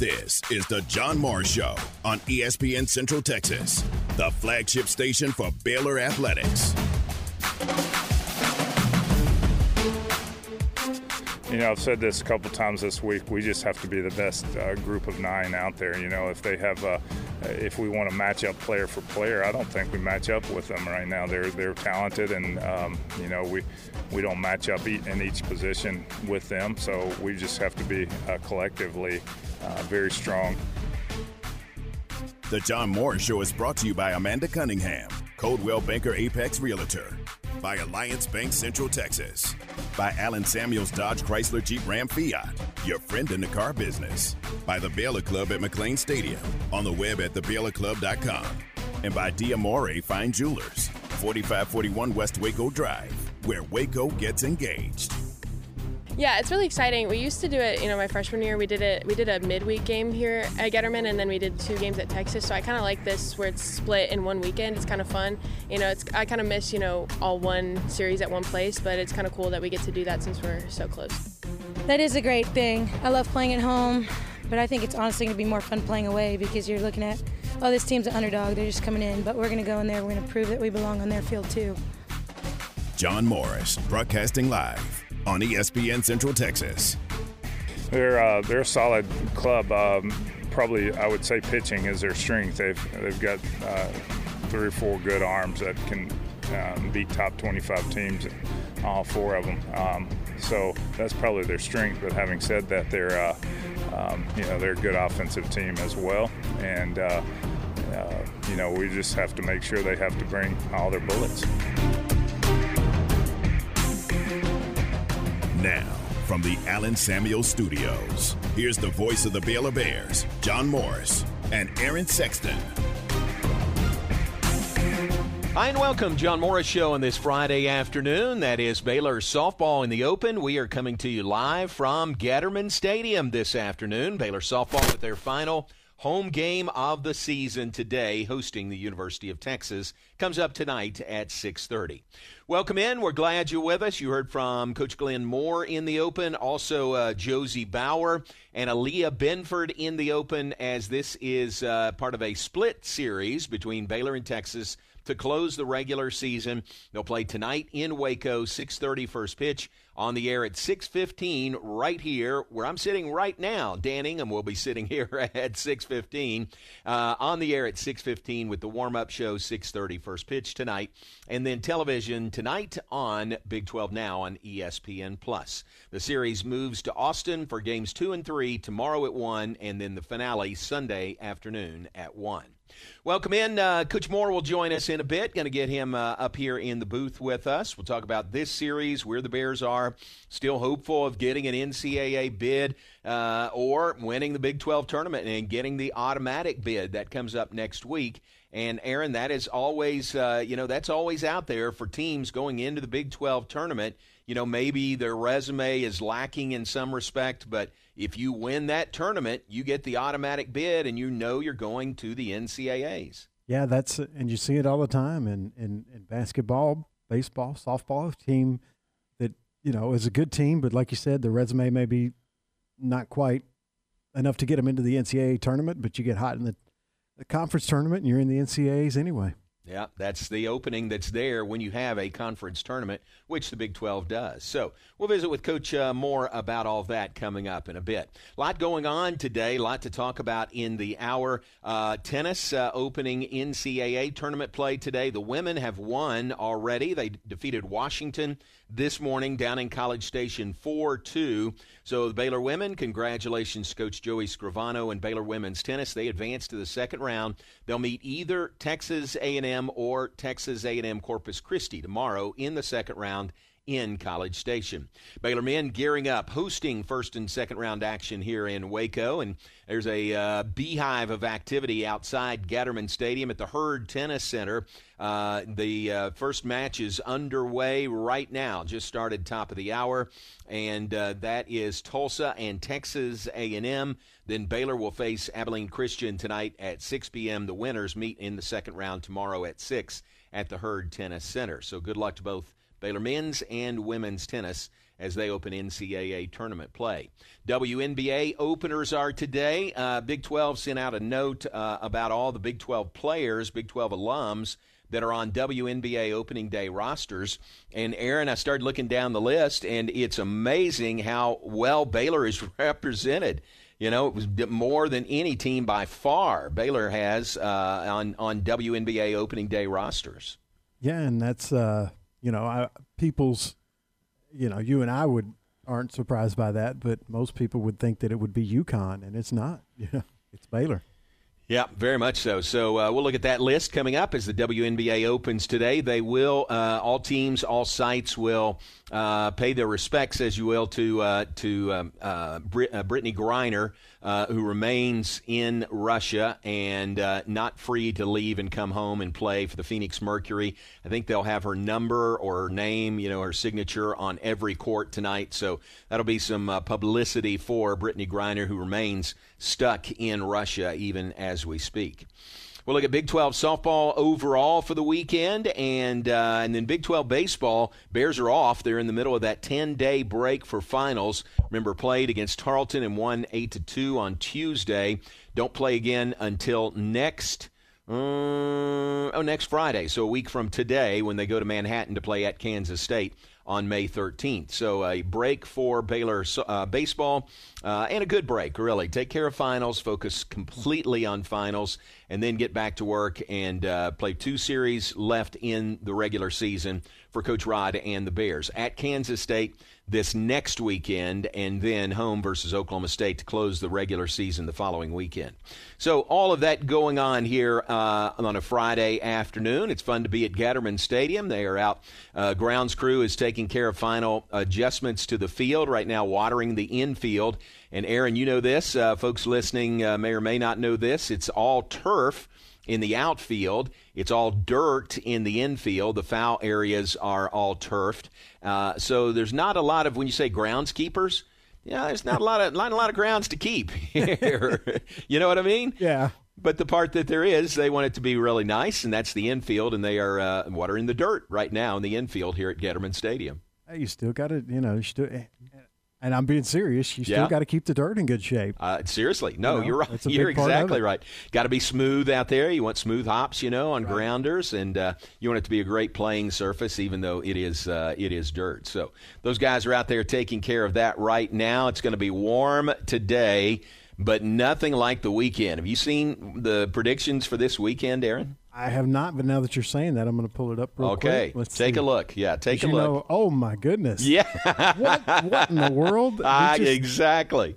This is the John Morris Show on ESPN Central Texas, the flagship station for Baylor Athletics. You know, I've said this a couple times this week. We just have to be the best uh, group of nine out there. You know, if they have, uh, if we want to match up player for player, I don't think we match up with them right now. They're they're talented, and um, you know, we we don't match up in each position with them. So we just have to be uh, collectively uh, very strong. The John Morris Show is brought to you by Amanda Cunningham, Coldwell Banker Apex Realtor by Alliance Bank Central Texas, by Allen Samuels Dodge Chrysler Jeep Ram Fiat, your friend in the car business, by the Baylor Club at McLane Stadium, on the web at thebaylorclub.com, and by Diamore Fine Jewelers, 4541 West Waco Drive, where Waco gets engaged. Yeah, it's really exciting. We used to do it, you know, my freshman year. We did it. We did a midweek game here at Getterman, and then we did two games at Texas. So I kind of like this where it's split in one weekend. It's kind of fun. You know, it's I kind of miss you know all one series at one place, but it's kind of cool that we get to do that since we're so close. That is a great thing. I love playing at home, but I think it's honestly going to be more fun playing away because you're looking at, oh, this team's an underdog. They're just coming in, but we're going to go in there. We're going to prove that we belong on their field too. John Morris, broadcasting live on ESPN Central Texas. They're uh, they're a solid club. Um, probably, I would say pitching is their strength. They've they've got uh, three or four good arms that can um, beat top 25 teams, all four of them. Um, so that's probably their strength. But having said that, they're uh, um, you know they're a good offensive team as well, and uh, uh, you know we just have to make sure they have to bring all their bullets. Now, from the Allen Samuel Studios, here's the voice of the Baylor Bears, John Morris, and Aaron Sexton. Hi and welcome, John Morris Show on this Friday afternoon. That is Baylor softball in the open. We are coming to you live from Getterman Stadium this afternoon. Baylor softball with their final home game of the season today, hosting the University of Texas, comes up tonight at 6:30. Welcome in. We're glad you're with us. You heard from Coach Glenn Moore in the open, also uh, Josie Bauer and Aaliyah Benford in the open, as this is uh, part of a split series between Baylor and Texas to close the regular season. They'll play tonight in Waco, 6:30 first pitch on the air at 6:15 right here where I'm sitting right now. Dan Ingham will be sitting here at 6:15 uh, on the air at 6:15 with the warm-up show 6:30 first pitch tonight, and then television tonight on Big 12 Now on ESPN Plus. The series moves to Austin for games two and three tomorrow at one, and then the finale Sunday afternoon at one. Welcome in. Uh, Coach Moore will join us in a bit. Going to get him uh, up here in the booth with us. We'll talk about this series, where the Bears are, still hopeful of getting an NCAA bid uh, or winning the Big 12 tournament and getting the automatic bid that comes up next week. And Aaron, that is always, uh, you know, that's always out there for teams going into the Big 12 tournament. You know, maybe their resume is lacking in some respect, but if you win that tournament, you get the automatic bid and you know you're going to the NCAAs. Yeah, that's and you see it all the time in, in, in basketball, baseball, softball team that, you know, is a good team, but like you said, the resume may be not quite enough to get them into the NCAA tournament, but you get hot in the, the conference tournament and you're in the NCAAs anyway. Yeah, that's the opening that's there when you have a conference tournament, which the Big 12 does. So we'll visit with Coach uh, Moore about all that coming up in a bit. A lot going on today, a lot to talk about in the hour. Uh, tennis uh, opening NCAA tournament play today. The women have won already. They defeated Washington this morning down in College Station 4 2. So the Baylor women, congratulations, Coach Joey Scrivano and Baylor women's tennis. They advance to the second round. They'll meet either Texas A&M or Texas A&M Corpus Christi tomorrow in the second round in College Station. Baylor men gearing up, hosting first and second round action here in Waco. And there's a uh, beehive of activity outside Getterman Stadium at the Hurd Tennis Center. Uh, the uh, first match is underway right now, just started top of the hour. And uh, that is Tulsa and Texas A&M. Then Baylor will face Abilene Christian tonight at 6 p.m. The winners meet in the second round tomorrow at 6 at the Hurd Tennis Center. So good luck to both Baylor men's and women's tennis as they open NCAA tournament play. WNBA openers are today. Uh, Big 12 sent out a note uh, about all the Big 12 players, Big 12 alums that are on WNBA opening day rosters. And Aaron, I started looking down the list, and it's amazing how well Baylor is represented. You know, it was more than any team by far Baylor has uh, on on WNBA opening day rosters. Yeah, and that's uh, you know, I, people's, you know, you and I would aren't surprised by that, but most people would think that it would be UConn, and it's not. You know, it's Baylor. Yeah, very much so. So uh, we'll look at that list coming up as the WNBA opens today. They will, uh, all teams, all sites will uh, pay their respects, as you will, to uh, to um, uh, uh, Brittney Griner, who remains in Russia and uh, not free to leave and come home and play for the Phoenix Mercury. I think they'll have her number or her name, you know, her signature on every court tonight. So that'll be some uh, publicity for Brittney Griner, who remains stuck in Russia even as we speak. We'll look at Big 12 softball overall for the weekend, and uh, and then Big 12 baseball. Bears are off. They're in the middle of that 10 day break for finals. Remember, played against Tarleton and won eight to two on Tuesday. Don't play again until next. Um, oh, next Friday. So a week from today, when they go to Manhattan to play at Kansas State on May 13th. So a break for Baylor uh, baseball uh, and a good break, really. Take care of finals, focus completely on finals, and then get back to work and uh, play two series left in the regular season for Coach Rod and the Bears at Kansas State this next weekend, and then home versus Oklahoma State to close the regular season the following weekend. So, all of that going on here uh, on a Friday afternoon. It's fun to be at Getterman Stadium. They are out. Uh, grounds crew is taking care of final adjustments to the field right now, watering the infield. And, Aaron, you know this. Uh, folks listening uh, may or may not know this. It's all turf in the outfield. It's all dirt in the infield. The foul areas are all turfed. Uh, so there's not a lot of when you say groundskeepers. Yeah, there's not a lot of not a lot of grounds to keep here. you know what I mean? Yeah. But the part that there is, they want it to be really nice, and that's the infield, and they are uh, watering the dirt right now in the infield here at Getterman Stadium. Hey, you still got to, you know, you still, and I'm being serious. You still yeah. got to keep the dirt in good shape. Uh, seriously, no, you know, you're right. You're exactly right. Got to be smooth out there. You want smooth hops, you know, on right. grounders, and uh, you want it to be a great playing surface, even though it is uh, it is dirt. So those guys are out there taking care of that right now. It's going to be warm today, but nothing like the weekend. Have you seen the predictions for this weekend, Aaron? I have not, but now that you're saying that, I'm going to pull it up real okay. quick. Let's take see. a look. Yeah, take a look. Know, oh my goodness. Yeah. what? What in the world? Uh, just, exactly.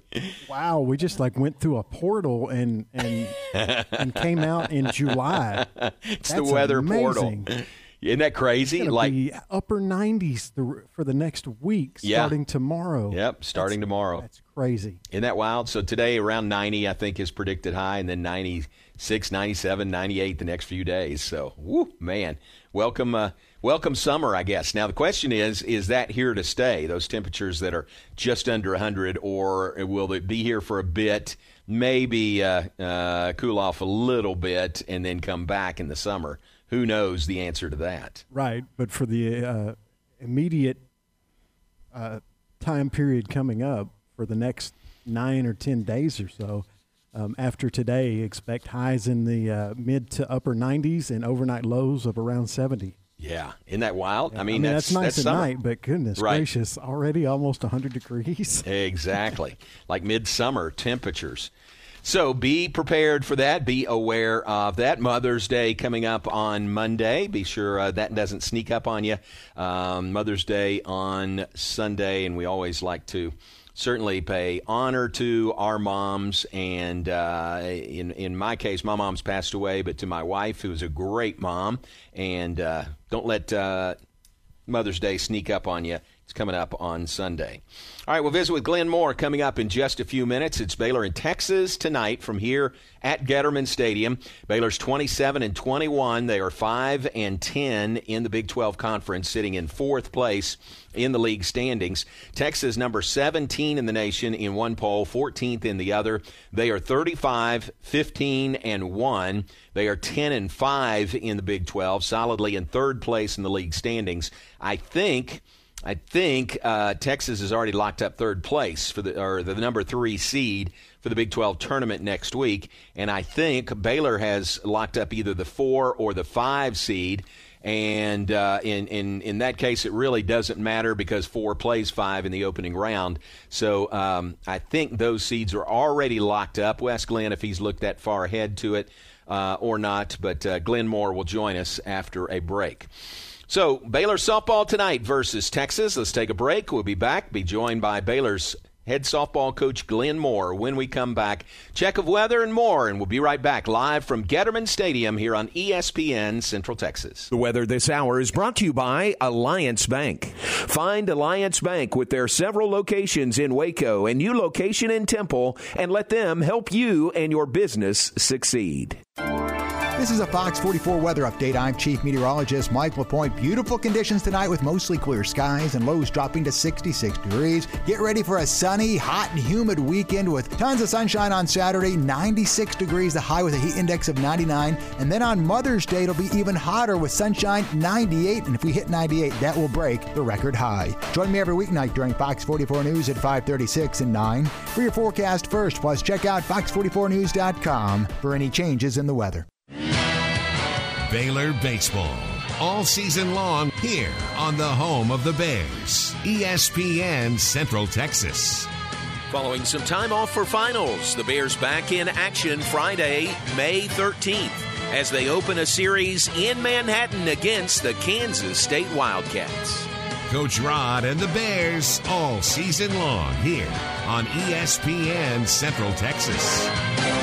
Wow, we just like went through a portal and and and came out in July. It's That's the weather amazing. portal. Isn't that crazy? like upper 90s for the next week, starting yeah. tomorrow. Yep, starting that's, tomorrow. That's crazy. Isn't that wild? So today around 90, I think, is predicted high, and then 96, 97, 98 the next few days. So, whoo, man, welcome, uh, welcome summer, I guess. Now the question is, is that here to stay? Those temperatures that are just under 100, or will it be here for a bit? Maybe uh, uh, cool off a little bit and then come back in the summer who knows the answer to that? Right, but for the uh, immediate uh, time period coming up for the next nine or ten days or so, um, after today, expect highs in the uh, mid to upper 90s and overnight lows of around 70. Yeah, isn't that wild? Yeah. I, mean, I, mean, that's, that's nice that's at summer. night, but goodness right. gracious, already almost 100 degrees. exactly, like midsummer temperatures. So be prepared for that. Be aware of that. Mother's Day coming up on Monday. Be sure uh, that doesn't sneak up on you. Um, Mother's Day on Sunday, and we always like to certainly pay honor to our moms. And uh, in in my case, my mom's passed away, but to my wife, who was a great mom, and uh, don't let uh, Mother's Day sneak up on you. It's coming up on Sunday. All right, we'll visit with Glenn Moore coming up in just a few minutes. It's Baylor in Texas tonight from here at Getterman Stadium. Baylor's 27 and 21. They are 5 and 10 in the Big 12 Conference, sitting in fourth place in the league standings. Texas, number 17 in the nation in one poll, 14th in the other. They are 35, 15, and 1. They are 10 and 5 in the Big 12, solidly in third place in the league standings. I think I think uh, Texas has already locked up third place for the or the number three seed for the Big 12 tournament next week, and I think Baylor has locked up either the four or the five seed. And uh, in, in, in that case, it really doesn't matter because four plays five in the opening round. So um, I think those seeds are already locked up. Wes Glenn, if he's looked that far ahead to it uh, or not, but uh, Glenn Moore will join us after a break. So Baylor softball tonight versus Texas. Let's take a break. We'll be back. Be joined by Baylor's head softball coach Glenn Moore when we come back. Check of weather and more, and we'll be right back live from Getterman Stadium here on ESPN Central Texas. The weather this hour is brought to you by Alliance Bank. Find Alliance Bank with their several locations in Waco and new location in Temple, and let them help you and your business succeed. This is a Fox 44 weather update. I'm Chief Meteorologist Mike LaPointe. Beautiful conditions tonight with mostly clear skies and lows dropping to 66 degrees. Get ready for a sunny, hot, and humid weekend with tons of sunshine on Saturday, 96 degrees, the high with a heat index of 99. And then on Mother's Day, it'll be even hotter with sunshine, 98. And if we hit 98, that will break the record high. Join me every weeknight during Fox 44 News at 536 and 9 for your forecast first. Plus, check out fox44news.com for any changes in the weather. Baylor Baseball. All season long here on the home of the Bears, ESPN Central Texas. Following some time off for finals, the Bears back in action Friday, May 13th, as they open a series in Manhattan against the Kansas State Wildcats. Coach Rod and the Bears all season long here on ESPN Central Texas.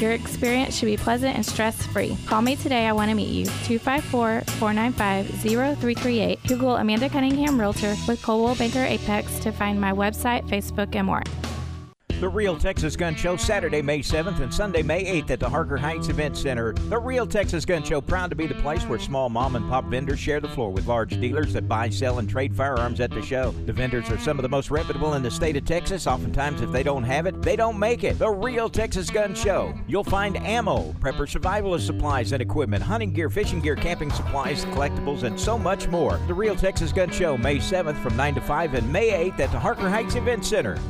your experience should be pleasant and stress free. Call me today. I want to meet you. 254 495 0338. Google Amanda Cunningham Realtor with Coldwell Banker Apex to find my website, Facebook, and more. The Real Texas Gun Show Saturday, May 7th and Sunday, May 8th at the Harker Heights Event Center. The Real Texas Gun Show proud to be the place where small mom and pop vendors share the floor with large dealers that buy, sell, and trade firearms at the show. The vendors are some of the most reputable in the state of Texas. Oftentimes, if they don't have it, they don't make it. The Real Texas Gun Show. You'll find ammo, prepper survivalist supplies and equipment, hunting gear, fishing gear, camping supplies, collectibles, and so much more. The Real Texas Gun Show, May 7th from 9 to 5 and May 8th at the Harker Heights Event Center.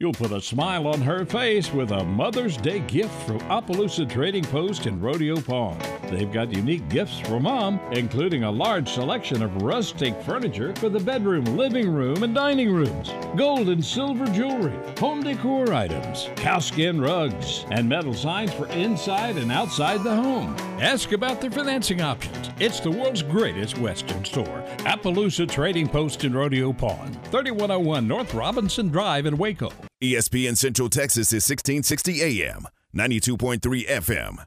You'll put a smile on her face with a Mother's Day gift from Appaloosa Trading Post in Rodeo Pond. They've got unique gifts for mom, including a large selection of rustic furniture for the bedroom, living room, and dining rooms, gold and silver jewelry, home decor items, cowskin rugs, and metal signs for inside and outside the home. Ask about their financing options. It's the world's greatest Western store. Appaloosa Trading Post in Rodeo Pond, 3101 North Robinson Drive in Waco. ESPN Central Texas is 1660 AM, 92.3 FM,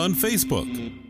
on Facebook.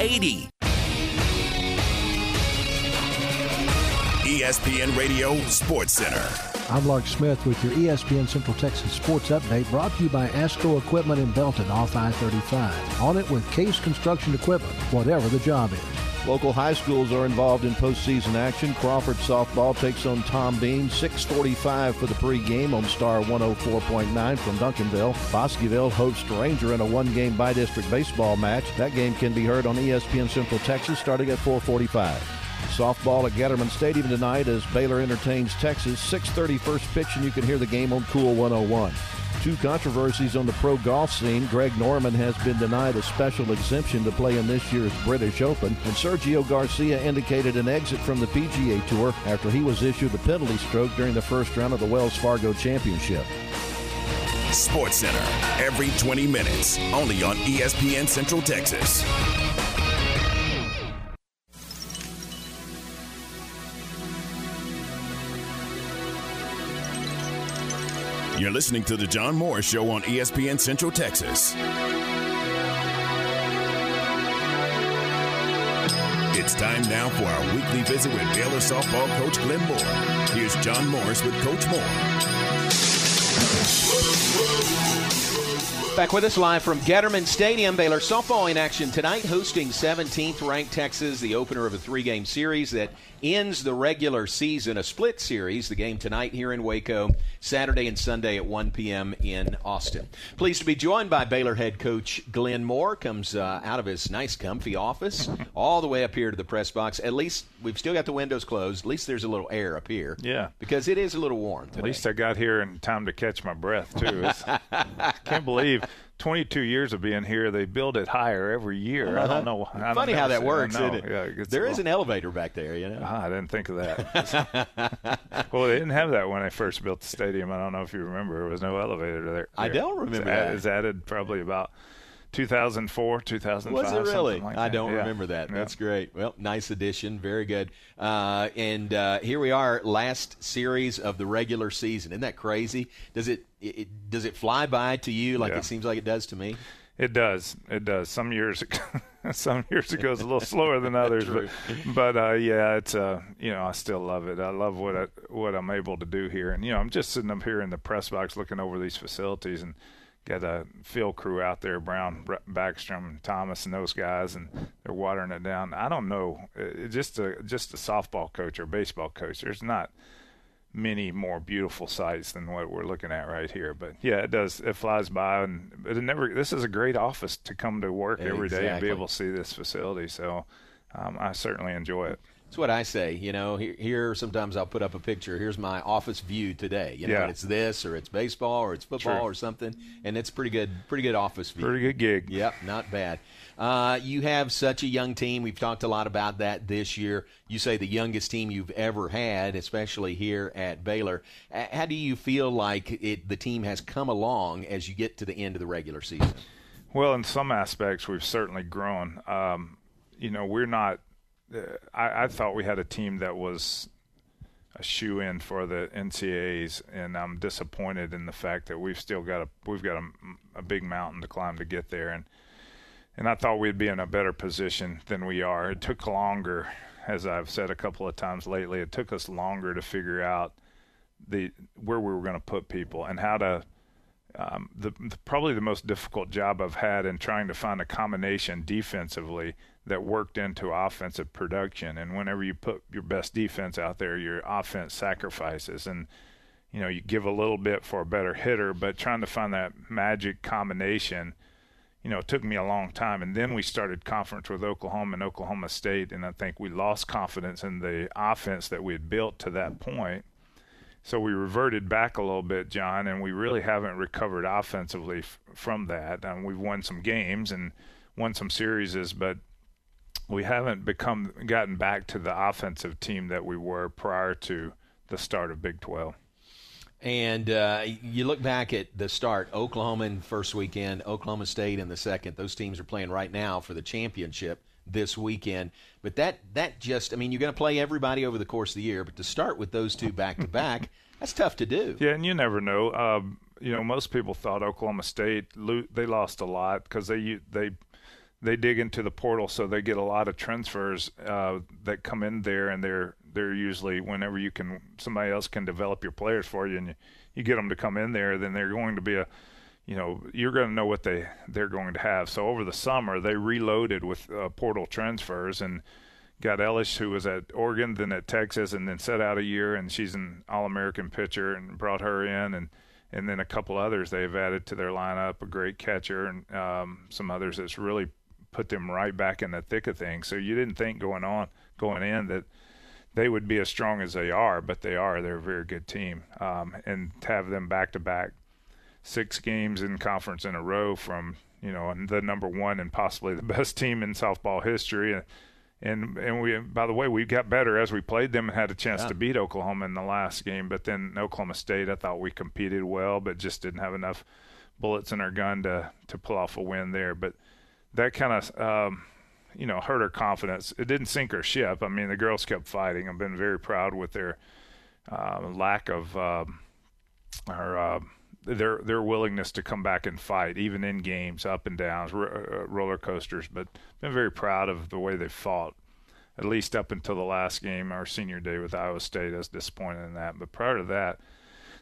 80. ESPN Radio Sports Center. I'm Lark Smith with your ESPN Central Texas Sports Update brought to you by ASCO Equipment in Belton off I-35. On it with Case Construction Equipment, whatever the job is. Local high schools are involved in postseason action. Crawford softball takes on Tom Bean. 6:45 for the pregame on Star 104.9 from Duncanville. Bosqueville hosts Ranger in a one-game by-district baseball match. That game can be heard on ESPN Central Texas starting at 4:45. Softball at Getterman Stadium tonight as Baylor entertains Texas. 6:30 first pitch, and you can hear the game on Cool 101. Two controversies on the pro golf scene. Greg Norman has been denied a special exemption to play in this year's British Open, and Sergio Garcia indicated an exit from the PGA Tour after he was issued a penalty stroke during the first round of the Wells Fargo Championship. Sports Center, every 20 minutes, only on ESPN Central Texas. You're listening to The John Morris Show on ESPN Central Texas. It's time now for our weekly visit with Baylor softball coach Glenn Moore. Here's John Morris with Coach Moore. Back with us live from Getterman Stadium. Baylor softball in action tonight, hosting 17th ranked Texas, the opener of a three game series that ends the regular season, a split series. The game tonight here in Waco, Saturday and Sunday at 1 p.m. in Austin. Pleased to be joined by Baylor head coach Glenn Moore. Comes uh, out of his nice, comfy office all the way up here to the press box. At least we've still got the windows closed. At least there's a little air up here. Yeah. Because it is a little warm. At least I got here in time to catch my breath, too. I can't believe 22 years of being here, they build it higher every year. I don't know. I Funny how that works, isn't it? Yeah, it's there is an elevator back there, you know. Ah, I didn't think of that. well, they didn't have that when I first built the stadium. I don't know if you remember. There was no elevator there. I don't remember It's that. It was added probably about 2004, 2005. Was it really? like I don't Yeah. remember that. Yeah. That's great. Well, nice addition. Very good. Uh, and uh, here we are, last series of the regular season. Isn't that crazy? Does it, it does it fly by to you like Yeah. it seems like it does to me? It does. It does. Some years, some years it goes a little slower than others, but, but uh, yeah, it's uh, you know, I still love it. I love what I, what I'm able to do here, and you know, I'm just sitting up here in the press box looking over these facilities and got a field crew out there, Brown, Br- Backstrom, Thomas, and those guys, and they're watering it down. I don't know, it, just a just a softball coach or baseball coach. There's not many more beautiful sights than what we're looking at right here. But yeah, it does. It flies by, and but it never. This is a great office to come to work every day and be able to see this facility. So um, I certainly enjoy it. That's what I say. You know, here, here sometimes I'll put up a picture. Here's my office view today. You know, Yeah. it's this or it's baseball or it's football or something, and it's pretty good. Pretty good office view. Pretty good gig. Yep, not bad. Uh, you have such a young team. We've talked a lot about that this year. You say the youngest team you've ever had, especially here at Baylor. Uh, How do you feel like it, the team has come along as you get to the end of the regular season? Well, in some aspects, we've certainly grown. Um, you know, we're not. I, I thought we had a team that was a shoe in for the NCAAs, and I'm disappointed in the fact that we've still got a we've got a, a big mountain to climb to get there, and and I thought we'd be in a better position than we are. It took longer, as I've said a couple of times lately. It took us longer to figure out the where we were going to put people and how to um, the, the probably the most difficult job I've had in trying to find a combination defensively that worked into offensive production. And whenever you put your best defense out there, your offense sacrifices, and you know you give a little bit for a better hitter. But trying to find that magic combination, you know, it took me a long time. And then we started conference with Oklahoma and Oklahoma State, and I think we lost confidence in the offense that we had built to that point. So we reverted back a little bit, John, and we really haven't recovered offensively f- from that. And we've won some games and won some series, but we haven't become gotten back to the offensive team that we were prior to the start of Big 12. And uh, you look back at the start, Oklahoma in first weekend, Oklahoma State in the second. Those teams are playing right now for the championship this weekend. But that that just, I mean, you're going to play everybody over the course of the year, but to start with those two back to back, that's tough to do. Yeah, and you never know. Um, you know, most people thought Oklahoma State they lost a lot because they they they dig into the portal, so they get a lot of transfers uh, that come in there, and they're they're usually whenever you can somebody else can develop your players for you and you, you get them to come in there then they're going to be a you know you're going to know what they they're going to have. So over the summer they reloaded with uh, portal transfers and got Elish who was at Oregon then at Texas and then set out a year and she's an all-American pitcher and brought her in and and then a couple others they've added to their lineup a great catcher and um, some others that's really put them right back in the thick of things so you didn't think going on going in that they would be as strong as they are, but they are. They're a very good team. Um, and to have them back to back, six games in conference in a row from you know the number one and possibly the best team in softball history. And and we by the way we got better as we played them and had a chance yeah. to beat Oklahoma in the last game. But then Oklahoma State, I thought we competed well, but just didn't have enough bullets in our gun to to pull off a win there. But that kind of um, you know, hurt her confidence. It didn't sink her ship. I mean, the girls kept fighting. I've been very proud with their uh, lack of um, or uh, their their willingness to come back and fight, even in games, up and downs, r- uh, roller coasters. But been very proud of the way they fought. At least up until the last game, our senior day with Iowa State, I was disappointed in that. But prior to that,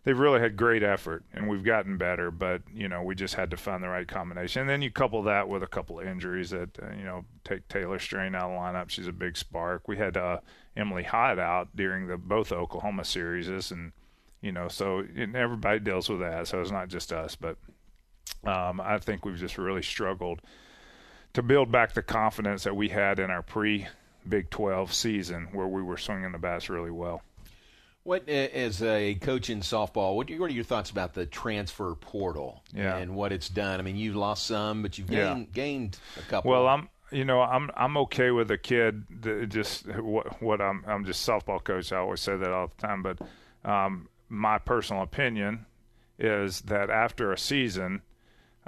they've really had great effort, and we've gotten better. But you know, we just had to find the right combination. And then you couple that with a couple of injuries that uh, you know take Taylor Strain out of the lineup. She's a big spark. We had uh, Emily Hyde out during the both Oklahoma series, and you know, so everybody deals with that. So it's not just us, but um, I think we've just really struggled to build back the confidence that we had in our pre Big 12 season, where we were swinging the bats really well. What, as a coach in softball, what, what are your thoughts about the transfer portal yeah. and what it's done? I mean, you've lost some, but you've gained, yeah. gained a couple. Well, I'm, you know, I'm, I'm okay with a kid. That just what, what I'm, I'm just softball coach. I always say that all the time, but um, my personal opinion is that after a season,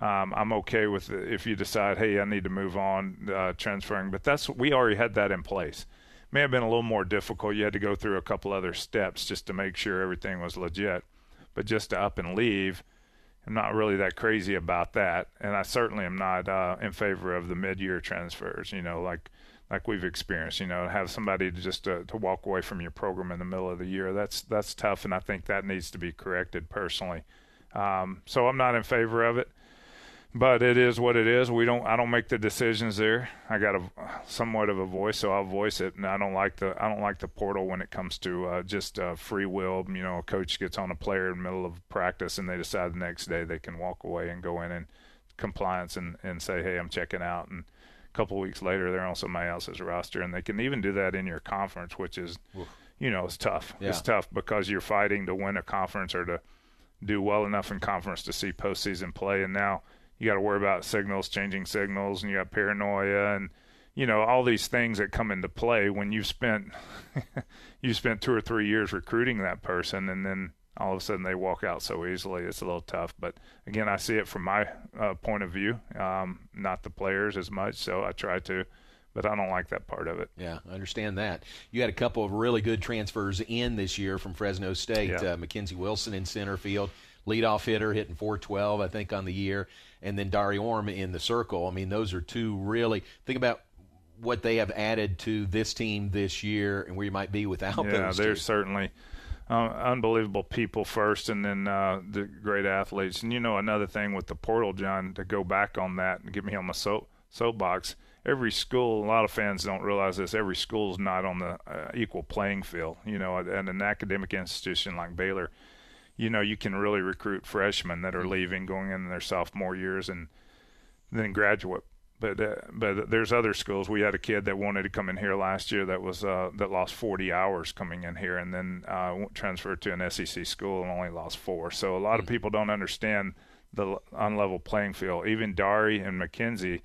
um, I'm okay with it if you decide, hey, I need to move on, uh, transferring. But that's we already had that in place may have been a little more difficult. You had to go through a couple other steps just to make sure everything was legit. But just to up and leave, I'm not really that crazy about that. And I certainly am not uh, in favor of the mid-year transfers. You know, like like we've experienced. You know, have somebody to just uh, to walk away from your program in the middle of the year. That's that's tough, and I think that needs to be corrected personally. Um, so I'm not in favor of it but it is what it is. We don't. I don't make the decisions there. I got a somewhat of a voice, so I'll voice it. And I don't like the. I don't like the portal when it comes to uh, just uh, free will. You know, a coach gets on a player in the middle of practice, and they decide the next day they can walk away and go in and compliance and and say, hey, I'm checking out. And a couple weeks later, they're on somebody else's roster, and they can even do that in your conference, which is, Oof. you know, it's tough. Yeah. It's tough because you're fighting to win a conference or to do well enough in conference to see postseason play, and now you got to worry about signals, changing signals, and you got paranoia and you know all these things that come into play when you've spent you spent two or three years recruiting that person, and then all of a sudden they walk out so easily. It's a little tough, but again, I see it from my uh, point of view, um, not the players as much. So I try to but I don't like that part of it. Yeah, I understand that. You had a couple of really good transfers in this year from Fresno State. Yeah. Uh, Mackenzie Wilson in center field, leadoff hitter, hitting 412, I think, on the year and then Dari Orme in the circle. I mean, those are two really think about what they have added to this team this year and where you might be without yeah, those. Yeah, they're two. certainly uh, unbelievable people first, and then uh, the great athletes. And you know, another thing with the portal, John, to go back on that and get me on my soap soapbox. Every school, a lot of fans don't realize this. Every school is not on the uh, equal playing field. You know, at, at an academic institution like Baylor, you know you can really recruit freshmen that are mm-hmm. leaving, going in their sophomore years, and then graduate. But uh, but there's other schools. We had a kid that wanted to come in here last year that was uh, that lost 40 hours coming in here, and then uh, transferred to an SEC school and only lost four. So a lot of mm-hmm. people don't understand the unlevel playing field. Even Dari and Mackenzie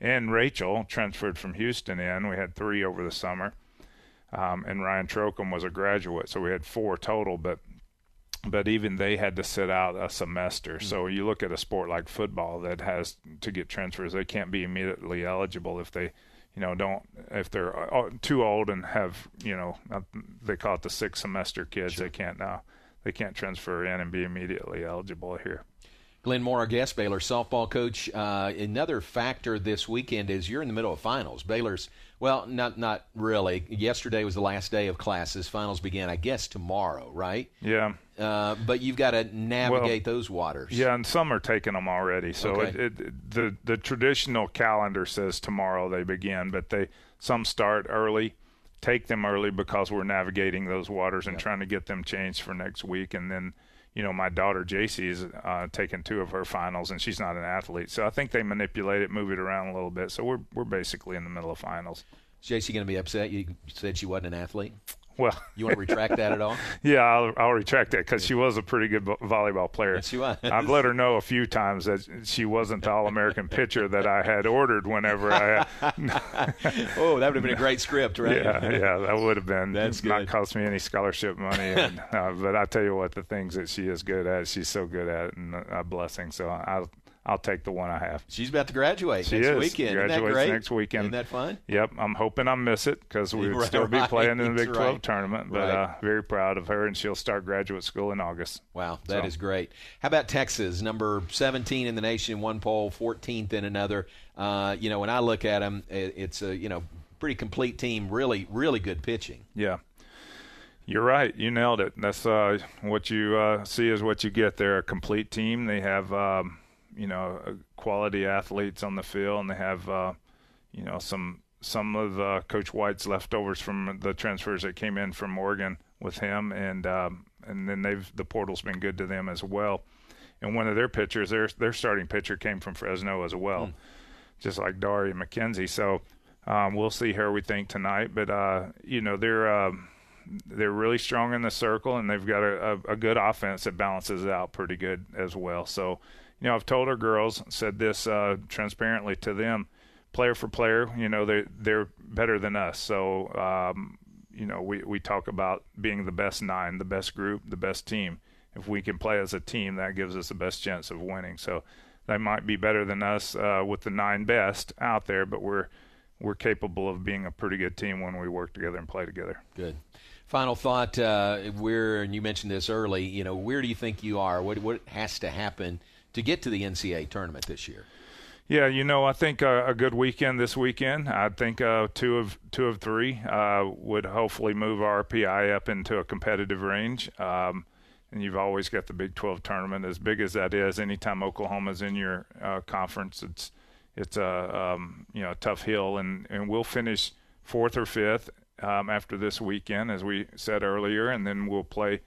and Rachel transferred from Houston in. We had three over the summer, um, and Ryan Trocum was a graduate, so we had four total. But but even they had to sit out a semester. Mm-hmm. So you look at a sport like football that has to get transfers; they can't be immediately eligible if they you know, don't if they're uh, too old and have you know they call it the six semester kids, sure. they can't now uh, they can't transfer in and be immediately eligible here. Glenn Moore, our guest, Baylor softball coach. Uh, another factor this weekend is you're in the middle of finals. Baylor's well, not not really. Yesterday was the last day of classes. Finals begin, I guess, tomorrow, right? Yeah. Uh, but you've got to navigate well, those waters. Yeah, and some are taking them already. So okay. it, it, the the traditional calendar says tomorrow they begin, but they some start early. Take them early because we're navigating those waters and yeah. trying to get them changed for next week, and then you know, my daughter JC is uh, taking two of her finals, and she's not an athlete. So I think they manipulate it, move it around a little bit. So we're we're basically in the middle of finals. Is JC going to be upset? You said she wasn't an athlete. Well, you want to retract that at all? Yeah, I'll, I'll retract that because she was a pretty good volleyball player. Yes, she was. I've let her know a few times that she wasn't the All-American pitcher that I had ordered whenever I. oh, that would have been a great script, right? Yeah, yeah, that would have been. That's good. Not cost me any scholarship money, and, uh, but I tell you what, the things that she is good at, she's so good at, and a blessing. So I'll I'll take the one I have. She's about to graduate she next is. weekend. Graduates next weekend. Isn't that fun? Yep. I'm hoping I miss it because we would right, still be playing in the Big 12 right. tournament. But right. uh, very proud of her, and she'll start graduate school in August. Wow, that so. is great. How about Texas, number 17 in the nation in one poll, 14th in another? Uh, you know, when I look at them, it, it's a you know pretty complete team. Really, really good pitching. Yeah. You're right. You nailed it. That's uh, what you uh, see is what you get. They're a complete team. They have. Um, you know uh, quality athletes on the field, and they have uh, you know some some of uh, Coach White's leftovers from the transfers that came in from Oregon with him, and um, and then they've the portal's been good to them as well. And one of their pitchers, their their starting pitcher came from Fresno as well, mm. just like Dari McKenzie. So um, we'll see how we think tonight, but uh, you know they're. Uh, they're really strong in the circle, and they've got a, a, a good offense that balances it out pretty good as well. So, you know, I've told our girls, said this uh, transparently to them, player for player, you know, they they're better than us. So, um, you know, we we talk about being the best nine, the best group, the best team. If we can play as a team, that gives us the best chance of winning. So, they might be better than us uh, with the nine best out there, but we're we're capable of being a pretty good team when we work together and play together. Good. Final thought: uh, Where and you mentioned this early. You know, where do you think you are? What what has to happen? To get to the NCAA tournament this year? Yeah, you know, I think a, a good weekend this weekend. I think uh, two of two of three uh, would hopefully move RPI up into a competitive range. Um, and you've always got the Big 12 tournament, as big as that is. Anytime Oklahoma's in your uh, conference, it's it's a um, you know a tough hill, and and we'll finish fourth or fifth um, after this weekend, as we said earlier, and then we'll play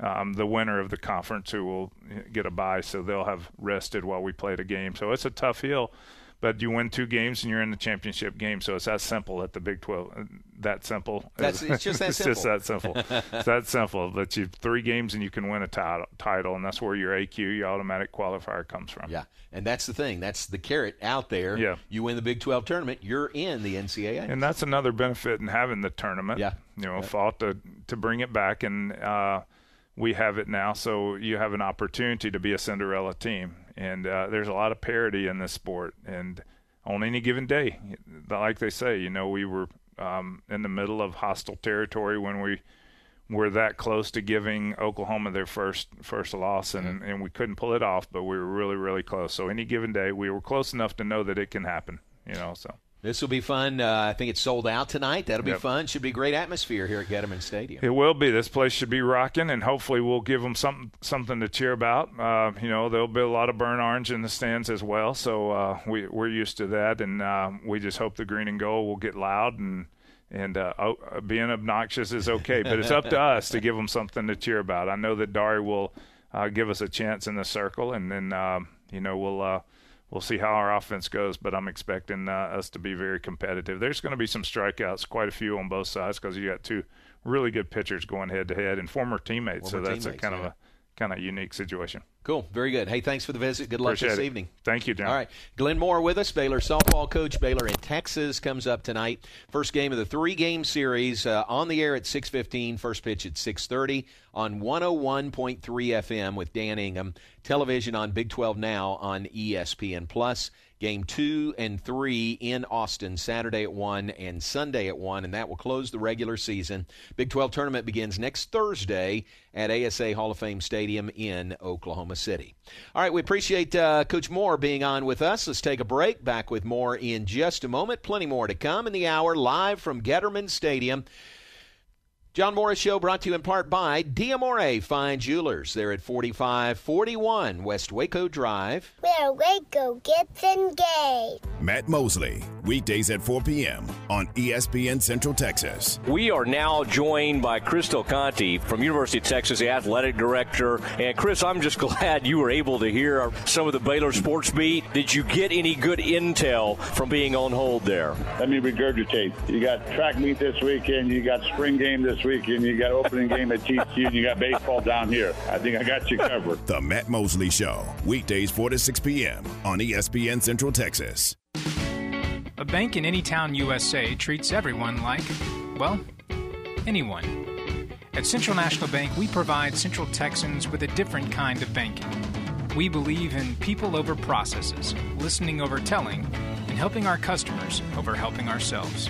um, the winner of the conference who will get a bye, so they'll have rested while we played a game. So it's a tough hill, but you win two games and you're in the championship game. So it's that simple at the Big 12. Uh, that simple. That's it's just that it's simple. just that simple. it's that simple. That you three games and you can win a title, title, and that's where your AQ, your automatic qualifier, comes from. Yeah, and that's the thing. That's the carrot out there. Yeah. You win the Big 12 tournament, you're in the NCAA. And that's another benefit in having the tournament. Yeah. You know, fought to to bring it back and. Uh, we have it now, so you have an opportunity to be a Cinderella team. And uh, there's a lot of parity in this sport. And on any given day, like they say, you know, we were um, in the middle of hostile territory when we were that close to giving Oklahoma their first first loss, and, and we couldn't pull it off, but we were really, really close. So any given day, we were close enough to know that it can happen. You know, so this will be fun. Uh, I think it's sold out tonight. That'll be yep. fun. Should be a great atmosphere here at Getterman Stadium. It will be. This place should be rocking, and hopefully we'll give them something something to cheer about. Uh, you know, there'll be a lot of burn orange in the stands as well, so uh, we we're used to that, and uh, we just hope the green and gold will get loud and. And uh, oh, being obnoxious is okay, but it's up to us to give them something to cheer about. I know that Dari will uh, give us a chance in the circle, and then um, you know we'll we'll see how our offense goes, but I'm expecting uh, us to be very competitive. There's going to be some strikeouts, quite a few on both sides, because you got two really good pitchers going head to head and former teammates. Former so that's teammates, a kind yeah. of a kind of unique situation. Cool. Very good. Hey, thanks for the visit. Good luck Appreciate this it. evening. Thank you, John. All right. Glenn Moore with us, Baylor softball coach. Baylor in Texas comes up tonight. First game of the three-game series uh, on the air at 6:15. First pitch at 6:30 on 101.3 FM with Dan Ingham. Television on Big 12 Now on ESPN Plus. Game two and three in Austin Saturday at 1 and Sunday at 1, and that will close the regular season. Big 12 tournament begins next Thursday at ASA Hall of Fame Stadium in Oklahoma City. All right, we appreciate uh, Coach Moore being on with us. Let's take a break. Back with more in just a moment. Plenty more to come in the hour, live from Getterman Stadium. John Morris Show brought to you in part by Diamore Fine Jewelers. They're at 4541 West Waco Drive. Where Waco gets engaged. Matt Mosley, weekdays at 4 p.m. on ESPN Central Texas. We are now joined by Chris Del Conte from University of Texas, the athletic director. And Chris, I'm just glad you were able to hear some of the Baylor sports beat. Did you get any good intel from being on hold there? Let me regurgitate. You got track meet this weekend, you got spring game this weekend, you got opening game at TCU, and you got baseball down here. I think I got you covered. The Matt Mosley Show, weekdays 4 to 6 p.m. on ESPN Central Texas. A bank in any town USA treats everyone like, well, anyone. At Central National Bank, we provide Central Texans with a different kind of banking. We believe in people over processes, listening over telling, and helping our customers over helping ourselves.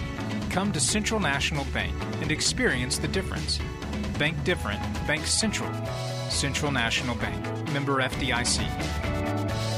Come to Central National Bank and experience the difference. Bank different, Bank Central. Central National Bank, member FDIC.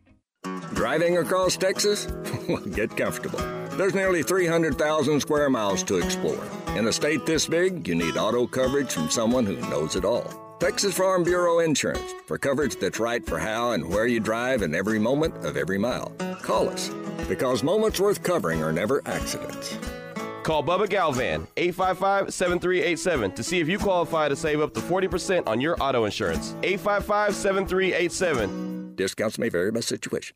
Driving across Texas? Get comfortable. There's nearly 300,000 square miles to explore. In a state this big, you need auto coverage from someone who knows it all. Texas Farm Bureau Insurance for coverage that's right for how and where you drive and every moment of every mile. Call us because moments worth covering are never accidents. Call Bubba Galvan, 855 7387, to see if you qualify to save up to 40% on your auto insurance. 855 7387. Discounts may vary by situation.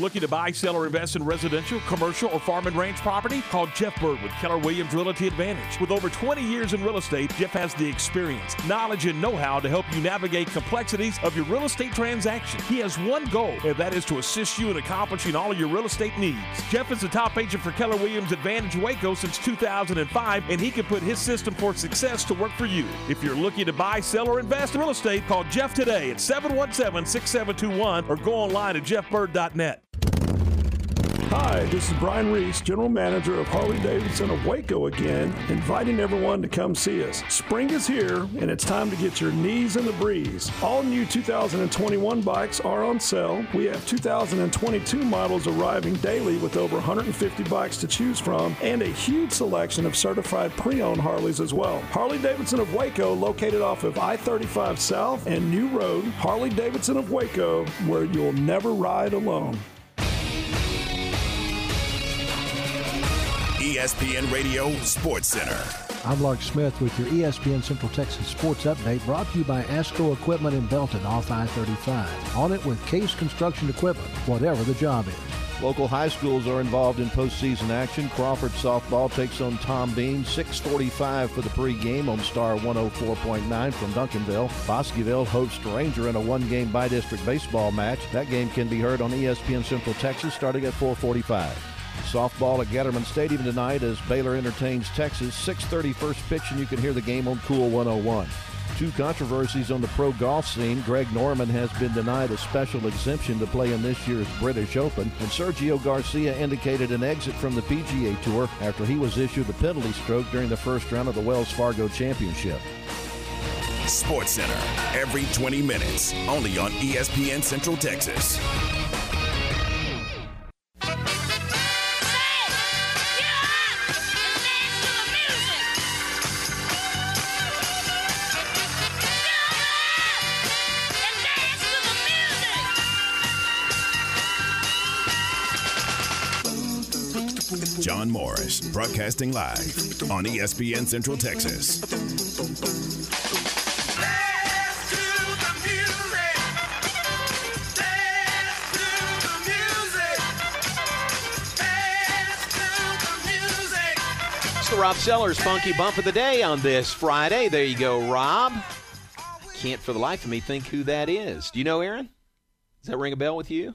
Looking to buy, sell, or invest in residential, commercial, or farm and ranch property? Call Jeff Bird with Keller Williams Realty Advantage. With over 20 years in real estate, Jeff has the experience, knowledge, and know how to help you navigate complexities of your real estate transaction. He has one goal, and that is to assist you in accomplishing all of your real estate needs. Jeff is the top agent for Keller Williams Advantage Waco since 2005, and he can put his system for success to work for you. If you're looking to buy, sell, or invest in real estate, call Jeff today at 717 6721 or go online at jeffbird.net. Hi, this is Brian Reese, General Manager of Harley Davidson of Waco again, inviting everyone to come see us. Spring is here, and it's time to get your knees in the breeze. All new 2021 bikes are on sale. We have 2022 models arriving daily with over 150 bikes to choose from, and a huge selection of certified pre owned Harleys as well. Harley Davidson of Waco, located off of I 35 South and New Road, Harley Davidson of Waco, where you'll never ride alone. ESPN Radio Sports Center. I'm Lark Smith with your ESPN Central Texas Sports Update brought to you by ASCO Equipment in Belton off I-35. On it with Case Construction Equipment, whatever the job is. Local high schools are involved in postseason action. Crawford softball takes on Tom Bean. 6:45 for the pregame on Star 104.9 from Duncanville. Bosqueville hosts Ranger in a one-game by-district baseball match. That game can be heard on ESPN Central Texas starting at 4:45. Softball at Getterman Stadium tonight as Baylor entertains Texas. 6:30 first pitch, and you can hear the game on Cool 101. Two controversies on the pro golf scene. Greg Norman has been denied a special exemption to play in this year's British Open, and Sergio Garcia indicated an exit from the PGA Tour after he was issued a penalty stroke during the first round of the Wells Fargo Championship. Sports Center every 20 minutes, only on ESPN Central Texas. John Morris, broadcasting live on ESPN Central Texas. It's the Rob Sellers Funky Bump of the Day on this Friday. There you go, Rob. I Can't for the life of me think who that is. Do you know Aaron? Does that ring a bell with you?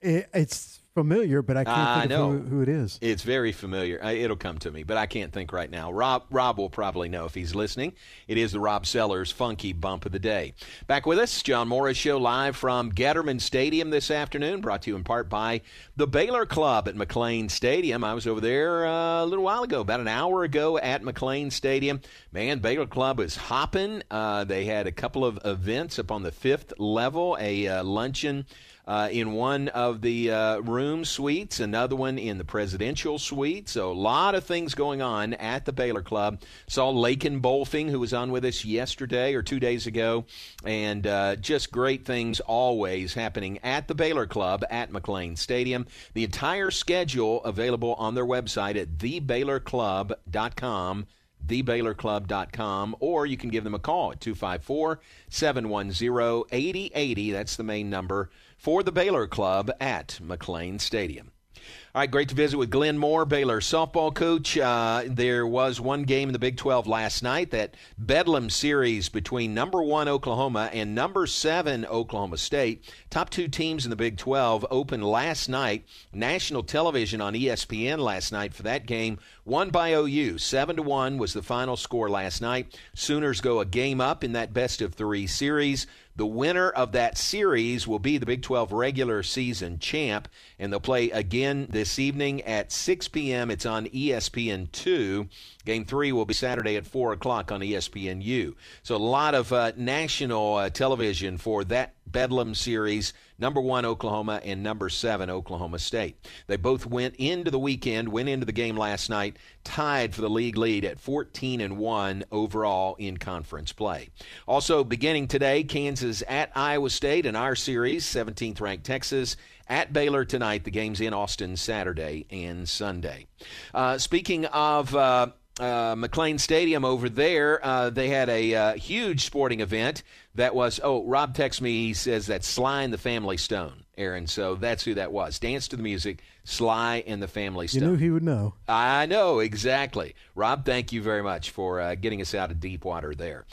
It, it's familiar, but I can't I think know. of who, who it is. It's very familiar. I- It'll come to me, but I can't think right now. Rob Rob will probably know if he's listening. It is the Rob Sellers Funky Bump of the Day. Back with us, John Morris Show live from Getterman Stadium this afternoon, brought to you in part by the Baylor Club at McLane Stadium. I was over there uh, a little while ago, about an hour ago at McLane Stadium. Man, Baylor Club is hopping. Uh, they had a couple of events up on the fifth level, a uh, luncheon uh, in one of the uh, room suites, another one in the presidential suite. So a lot of things going on at the Baylor Club. Saw Lakin Bolfing, who was on with us yesterday or two days ago, and uh, just great things always happening at the Baylor Club at McLane Stadium. The entire schedule available on their website at thebaylorclub.com thebaylorclub.com, or you can give them a call at 254 710 8080. That's the main number for the Baylor Club at McLane Stadium. All right, great to visit with Glenn Moore, Baylor softball coach. Uh, there was one game in the Big 12 last night, that Bedlam series between number one Oklahoma and number seven Oklahoma State. Top two teams in the Big 12 opened last night. National television on ESPN last night for that game. Won by OU. 7 to 1 was the final score last night. Sooners go a game up in that best of three series. The winner of that series will be the Big 12 regular season champ, and they'll play again this evening at 6 p.m. It's on E ESPN2. Game three will be Saturday at 4 o'clock on ESPNU. So a lot of uh, national uh, television for that Bedlam series. Number one, Oklahoma, and number seven, Oklahoma State. They both went into the weekend, went into the game last night, tied for the league lead at 14 and 1 overall in conference play. Also, beginning today, Kansas at Iowa State in our series, 17th ranked Texas at Baylor tonight. The game's in Austin Saturday and Sunday. Uh, speaking of. Uh, uh, McLane Stadium over there, uh, they had a uh, huge sporting event that was. Oh, Rob texts me. He says that's Sly and the Family Stone, Aaron. So that's who that was. Dance to the music, Sly and the Family Stone. You knew he would know. I know exactly. Rob, thank you very much for uh, getting us out of deep water there.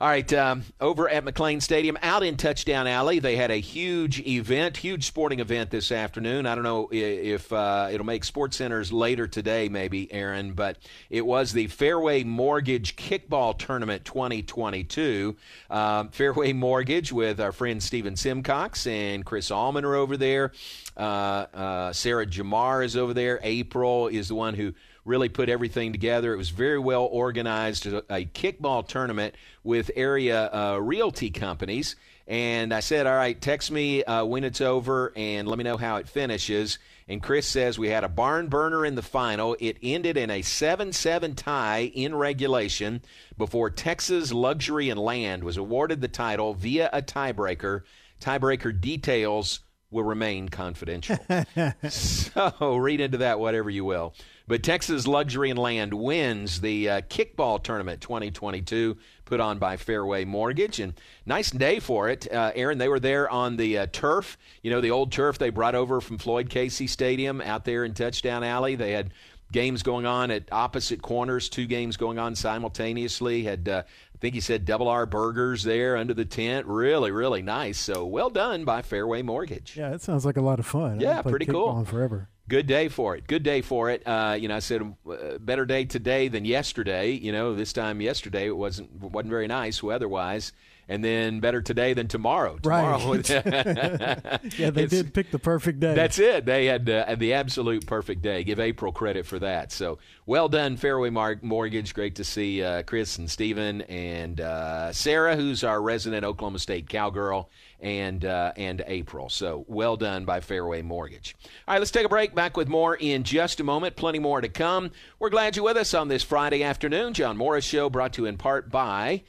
All right, um, over at McLane Stadium, out in Touchdown Alley, they had a huge event, huge sporting event this afternoon. I don't know if uh, it'll make Sports Centers later today, maybe, Aaron, but it was the Fairway Mortgage Kickball Tournament 2022. Um, Fairway Mortgage with our friend Steven Simcox and Chris Allman are over there. Uh, uh, Sarah Jamar is over there. April is the one who really put everything together. It was very well organized, a, a kickball tournament with area uh, realty companies. And I said, all right, text me uh, when it's over and let me know how it finishes. And Chris says we had a barn burner in the final. It ended in a 7 7 tie in regulation before Texas Luxury and Land was awarded the title via a tiebreaker. Tiebreaker details will remain confidential. so read into that whatever you will. But Texas Luxury and Land wins the uh, kickball tournament 2022 put on by Fairway Mortgage. And nice day for it. Uh, Aaron, they were there on the uh, turf, you know, the old turf they brought over from Floyd Casey Stadium out there in Touchdown Alley. They had games going on at opposite corners, two games going on simultaneously. Had uh, I think he said double R burgers there under the tent. Really, really nice. So well done by Fairway Mortgage. Yeah, it sounds like a lot of fun. Yeah, pretty cool. Forever. Good day for it. Good day for it. Uh, you know, I said uh, better day today than yesterday. You know, this time yesterday it wasn't wasn't very nice weather-wise and then better today than tomorrow. Tomorrow, right? yeah, they did pick the perfect day. That's it. They had uh, the absolute perfect day. Give April credit for that. So well done, Fairway Mortgage. Great to see uh, Chris and Stephen and uh, Sarah, who's our resident Oklahoma State cowgirl, and uh, and April. So well done by Fairway Mortgage. All right, let's take a break. Back with more in just a moment. Plenty more to come. We're glad you're with us on this Friday afternoon. John Morris Show brought to you in part by.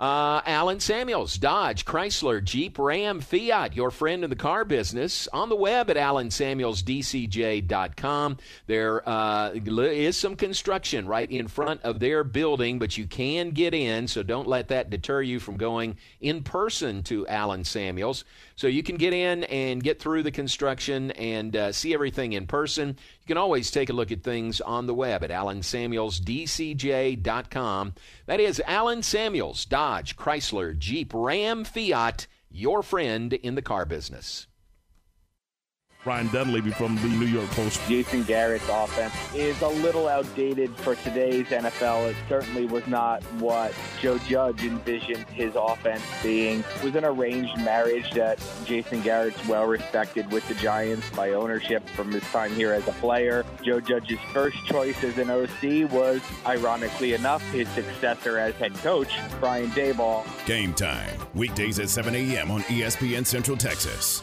Uh, Allen Samuels, Dodge, Chrysler, Jeep, Ram, Fiat, your friend in the car business. On the web at allensamuelsdcj.com. There uh, is some construction right in front of their building, but you can get in, so don't let that deter you from going in person to Allen Samuels. So you can get in and get through the construction and uh, see everything in person. You can always take a look at things on the web at allensamuelsdcj.com. That is Allen Samuels, Dodge, Chrysler, Jeep, Ram, Fiat, your friend in the car business. Ryan Dunleavy from the New York Post. Jason Garrett's offense is a little outdated for today's NFL. It certainly was not what Joe Judge envisioned his offense being. It was an arranged marriage that Jason Garrett's well respected with the Giants by ownership from his time here as a player. Joe Judge's first choice as an OC was, ironically enough, his successor as head coach, Brian Daboll. Game time, weekdays at 7 a.m. on ESPN Central Texas.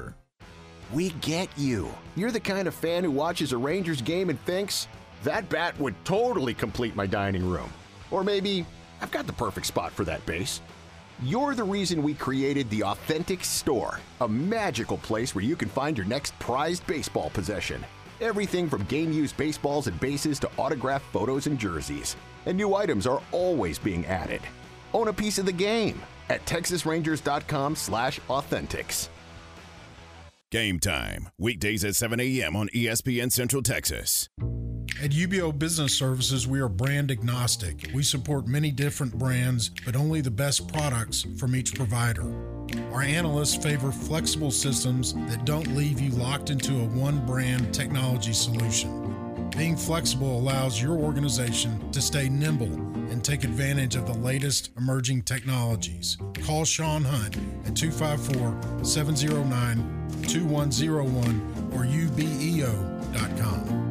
We get you. You're the kind of fan who watches a Rangers game and thinks, that bat would totally complete my dining room. Or maybe, I've got the perfect spot for that base. You're the reason we created the Authentic Store, a magical place where you can find your next prized baseball possession. Everything from game used baseballs and bases to autographed photos and jerseys. And new items are always being added. Own a piece of the game at texasrangers.com slash authentics. Game time, weekdays at 7 a.m. on ESPN Central Texas. At UBEO Business Services, we are brand agnostic. We support many different brands, but only the best products from each provider. Our analysts favor flexible systems that don't leave you locked into a one brand technology solution. Being flexible allows your organization to stay nimble and take advantage of the latest emerging technologies. Call Sean Hunt at 254 709 2101 or ubeo.com.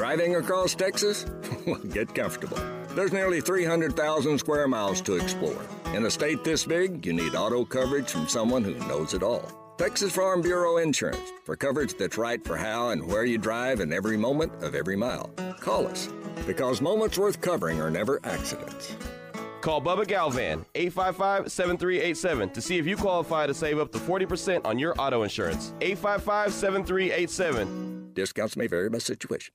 Driving across Texas? Get comfortable. There's nearly 300,000 square miles to explore. In a state this big, you need auto coverage from someone who knows it all. Texas Farm Bureau Insurance for coverage that's right for how and where you drive in every moment of every mile. Call us because moments worth covering are never accidents. Call Bubba Galvan, 855 7387, to see if you qualify to save up to 40% on your auto insurance. 855 7387. Discounts may vary by situation.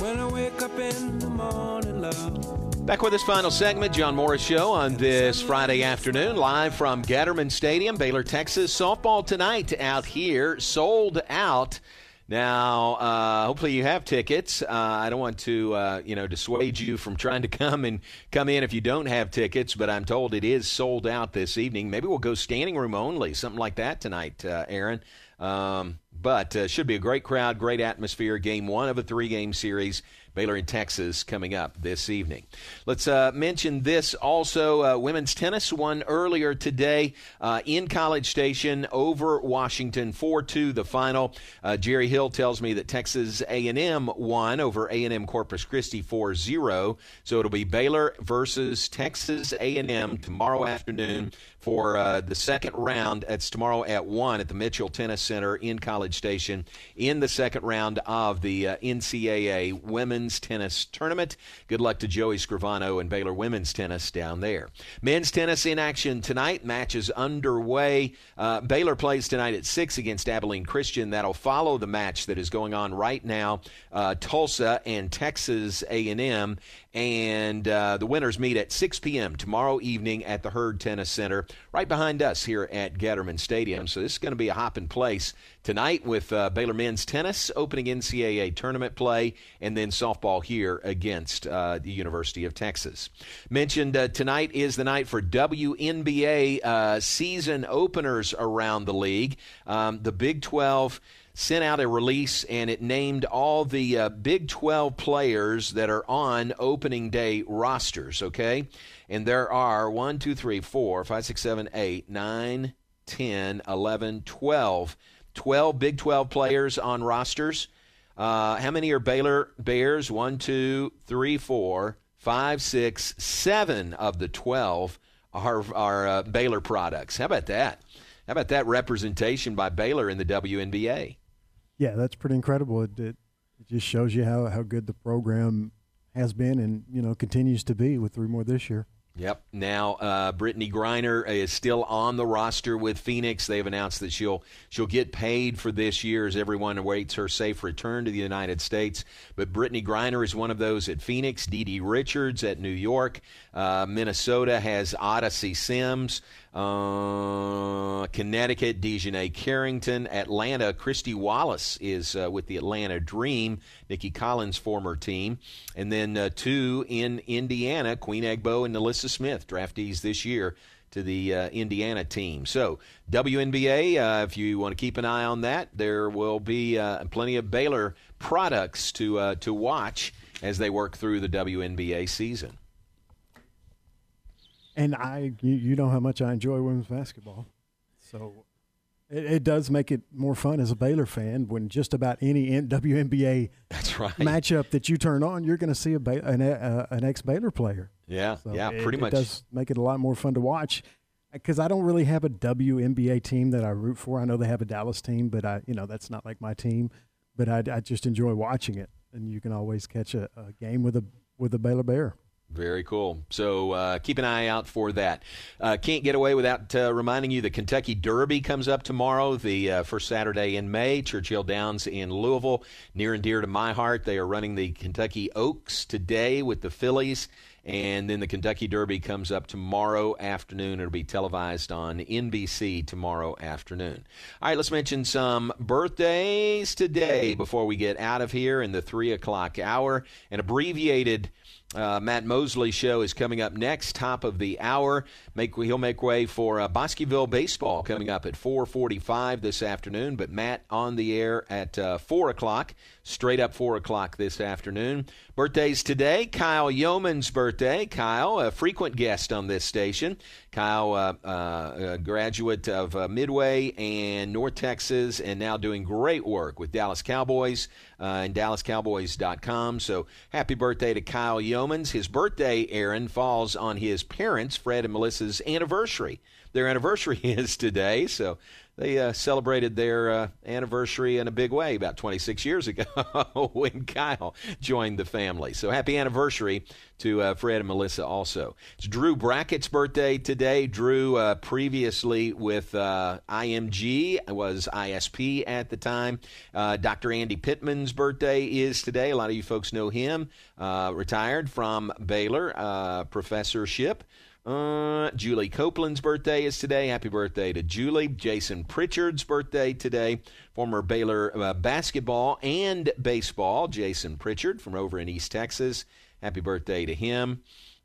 When I wake up in the morning, love. Back with this final segment, John Morris Show on this Friday afternoon, live from Getterman Stadium, Baylor, Texas. Softball tonight out here, sold out. Now, uh, hopefully you have tickets. Uh, I don't want to, uh, you know, dissuade you from trying to come and come in if you don't have tickets, but I'm told it is sold out this evening. Maybe we'll go standing room only, something like that tonight, uh, Aaron. Um, but uh, should be a great crowd, great atmosphere. Game one of a three-game series. Baylor in Texas coming up this evening. Let's uh, mention this also. Uh, women's tennis won earlier today uh, in College Station over Washington, 4-2 the final. Uh, Jerry Hill tells me that Texas A&M won over A&M Corpus Christi 4-0. So it'll be Baylor versus Texas A&M tomorrow afternoon for uh, the second round. That's tomorrow at 1 at the Mitchell Tennis Center in College Station in the second round of the uh, NCAA Women's Tennis Tournament. Good luck to Joey Scrivano and Baylor Women's Tennis down there. Men's tennis in action tonight. Matches underway. Uh, Baylor plays tonight at 6 against Abilene Christian. That'll follow the match that is going on right now. Uh, Tulsa and Texas A&M and uh, the winners meet at 6 p.m. tomorrow evening at the Hurd Tennis Center, right behind us here at Getterman Stadium. So this is going to be a hopping place tonight with uh, Baylor men's tennis opening NCAA tournament play, and then softball here against uh, the University of Texas. Mentioned uh, tonight is the night for WNBA uh, season openers around the league. Um, the Big 12 sent out a release and it named all the uh, Big 12 players that are on opening day rosters, okay? And there are 1, 2, 3, 4, 5, 6, 7, 8, 9, 10, 11, 12. 12 Big 12 players on rosters. Uh, how many are Baylor Bears? 1, 2, 3, 4, 5, 6, 7 of the 12 are, are uh, Baylor products. How about that? How about that representation by Baylor in the WNBA? Yeah, that's pretty incredible. It, it, it, just shows you how, how good the program has been and, you know, continues to be with three more this year. Yep. Now, uh, Brittney Griner is still on the roster with Phoenix. They've announced that she'll she'll get paid for this year as everyone awaits her safe return to the United States. But Brittney Griner is one of those at Phoenix. DiDi Richards at New York. Uh, Minnesota has Odyssey Sims. Uh, Connecticut, DiJonai Carrington. Atlanta, Kristy Wallace is uh, with the Atlanta Dream, Nicki Collen's former team. And then uh, two in Indiana, Queen Egbo and NaLyssa Smith, draftees this year to the uh, Indiana team. So, WNBA, uh, if you want to keep an eye on that, there will be uh, plenty of Baylor products to, uh, to watch as they work through the WNBA season. And I, you know how much I enjoy women's basketball, so it, it, does make it more fun as a Baylor fan when just about any WNBA That's right. matchup that you turn on, you're going to see a an, uh, an ex Baylor player. Yeah, so yeah, it, pretty much. It does make it a lot more fun to watch because I don't really have a WNBA team that I root for. I know they have a Dallas team, but I, you know, that's not like my team. But I, I just enjoy watching it, and you can always catch a, a game with a with a Baylor Bear. Very cool. So uh, keep an eye out for that. Uh, can't get away without uh, reminding you the Kentucky Derby comes up tomorrow, the uh, first Saturday in May. Churchill Downs in Louisville, near and dear to my heart. They are running the Kentucky Oaks today with the fillies. And then the Kentucky Derby comes up tomorrow afternoon. It'll be televised on NBC tomorrow afternoon. All right, let's mention some birthdays today before we get out of here in the 3 o'clock hour. An abbreviated uh, Matt Mosley show is coming up next, top of the hour. Make he'll make way for uh, Bosqueville baseball coming up at 4:45 this afternoon. But Matt on the air at uh, four o'clock, straight up four o'clock this afternoon. Birthdays today: Kyle Youmans' birthday. Kyle, a frequent guest on this station. Kyle, uh, uh, a graduate of uh, Midway and North Texas, and now doing great work with Dallas Cowboys uh, and DallasCowboys.com. So happy birthday to Kyle Youmans. His birthday, Aaron, falls on his parents, Fred and Melissa's anniversary. Their anniversary is today, so they uh, celebrated their uh, anniversary in a big way about 26 years ago when Kyle joined the family. So happy anniversary to uh, Fred and Melissa also. It's Drew Brackett's birthday today. Drew, uh, previously with uh, IMG, was ISP at the time. Uh, Dr. Andy Pittman's birthday is today. A lot of you folks know him. retired from Baylor professorship Uh, Julie Copeland's birthday is today. Happy birthday to Julie. Jason Pritchard's birthday today. Former Baylor uh, basketball and baseball, Jason Pritchard from over in East Texas. Happy birthday to him.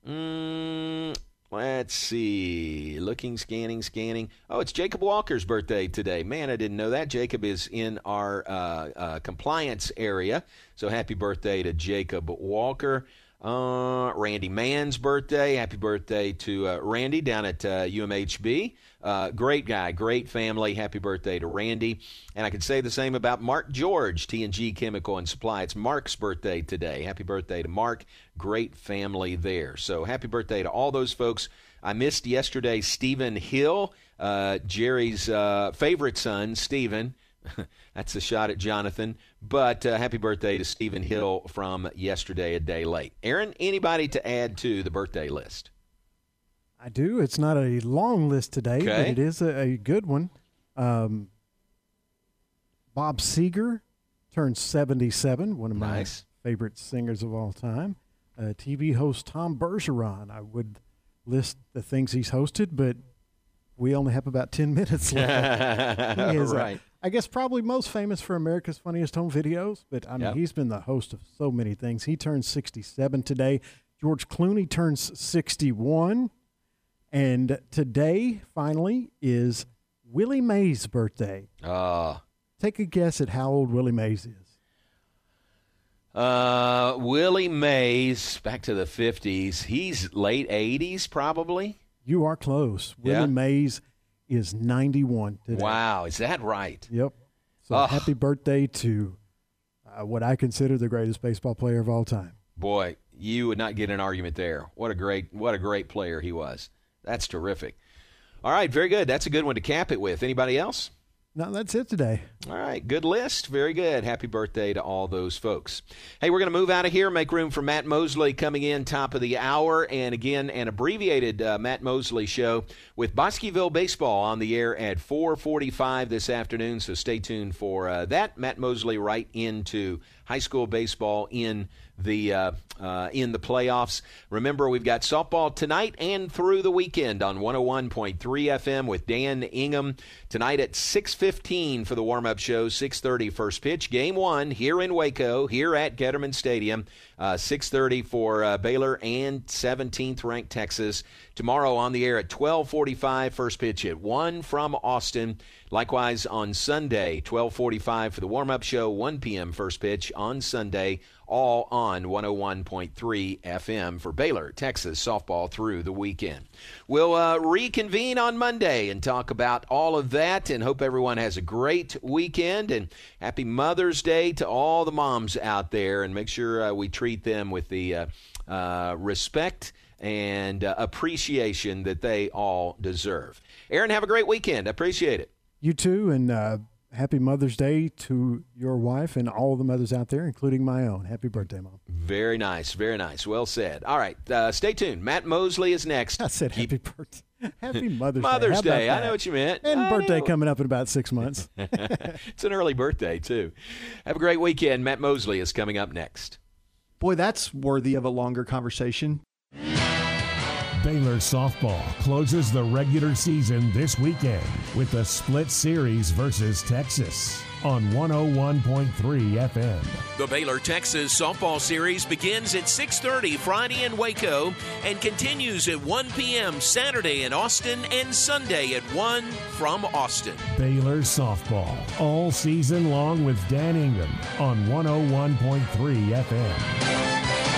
Mm, let's see. Looking, scanning, scanning. Oh, it's Jacob Walker's birthday today. Man, I didn't know that. Jacob is in our uh, uh, compliance area. So happy birthday to Jacob Walker. Uh, Randy Mann's birthday. Happy birthday to uh, Randy down at uh, UMHB. Uh, great guy, great family. Happy birthday to Randy. And I can say the same about Mark George, TNG Chemical and Supply. It's Mark's birthday today. Happy birthday to Mark. Great family there. So happy birthday to all those folks. I missed yesterday Stephen Hill, uh, Jerry's uh, favorite son, Stephen. That's a shot at Jonathan. But uh, happy birthday to Stephen Hill from yesterday, a day late. Aaron, anybody to add to the birthday list? I do. It's not a long list today, Okay. but it is a, a good one. Um, Bob Seger turned 77, one of my favorite singers of all time. Uh, TV host Tom Bergeron. I would list the things he's hosted, but we only have about 10 minutes left. He is, Right. I guess probably most famous for America's Funniest Home Videos, but I mean, Yep. he's been the host of so many things. He turns 67 today. George Clooney turns 61. And today, finally, is Willie Mays' birthday. Uh, Take a guess at how old Willie Mays is. uh, Willie Mays, back to the 50s. He's late 80s, probably. You are close. Willie Yeah. Mays is 91 today. Wow, is that right? Yep. So happy birthday to uh, what I consider the greatest baseball player of all time. Boy, you would not get an argument there. What a great, what a great player he was. That's terrific. All right, very good. That's a good one to cap it with. Anybody else? No, that's it today. All right, good list. Very good. Happy birthday to all those folks. Hey, we're going to move out of here, make room for Matt Mosley coming in top of the hour. And again, an abbreviated uh, Matt Mosley show with Bosqueville Baseball on the air at 445 this afternoon. So stay tuned for uh, that. Matt Mosley right into high school baseball in the uh, uh, in the playoffs. Remember, we've got softball tonight and through the weekend on 101.3 FM with Dan Ingham tonight at 6:15 for the warm-up show. 6:30 first pitch, game one here in Waco, here at Getterman Stadium. Uh, 6:30 for uh, Baylor and 17th ranked Texas. Tomorrow on the air at 12:45 first pitch at one from Austin. Likewise on Sunday, 12:45 for the warm-up show. 1 p.m. first pitch on Sunday all on 101.3 FM for Baylor, Texas softball through the weekend. We'll uh, reconvene on Monday and talk about all of that and hope everyone has a great weekend and happy Mother's Day to all the moms out there and make sure uh, we treat them with the uh, uh, respect and uh, appreciation that they all deserve. Aaron, have a great weekend. I appreciate it. You too, and uh, happy Mother's Day to your wife and all the mothers out there, including my own. Happy birthday, Mom. Very nice, very nice. Well said. All right, uh, stay tuned. Matt Mosley is next. I said happy birthday. Happy Mother's, Mother's Day. How Day. I know what you meant. And I birthday know. coming up in about six months. it's an early birthday, too. Have a great weekend. Matt Mosley is coming up next. Boy, that's worthy of a longer conversation. Baylor softball closes the regular season this weekend with a split series versus Texas on 101.3 FM. The Baylor Texas softball series begins at 6:30 Friday in Waco and continues at 1 p.m. Saturday in Austin and Sunday at 1 from Austin. Baylor softball all season long with Dan Ingham on 101.3 FM.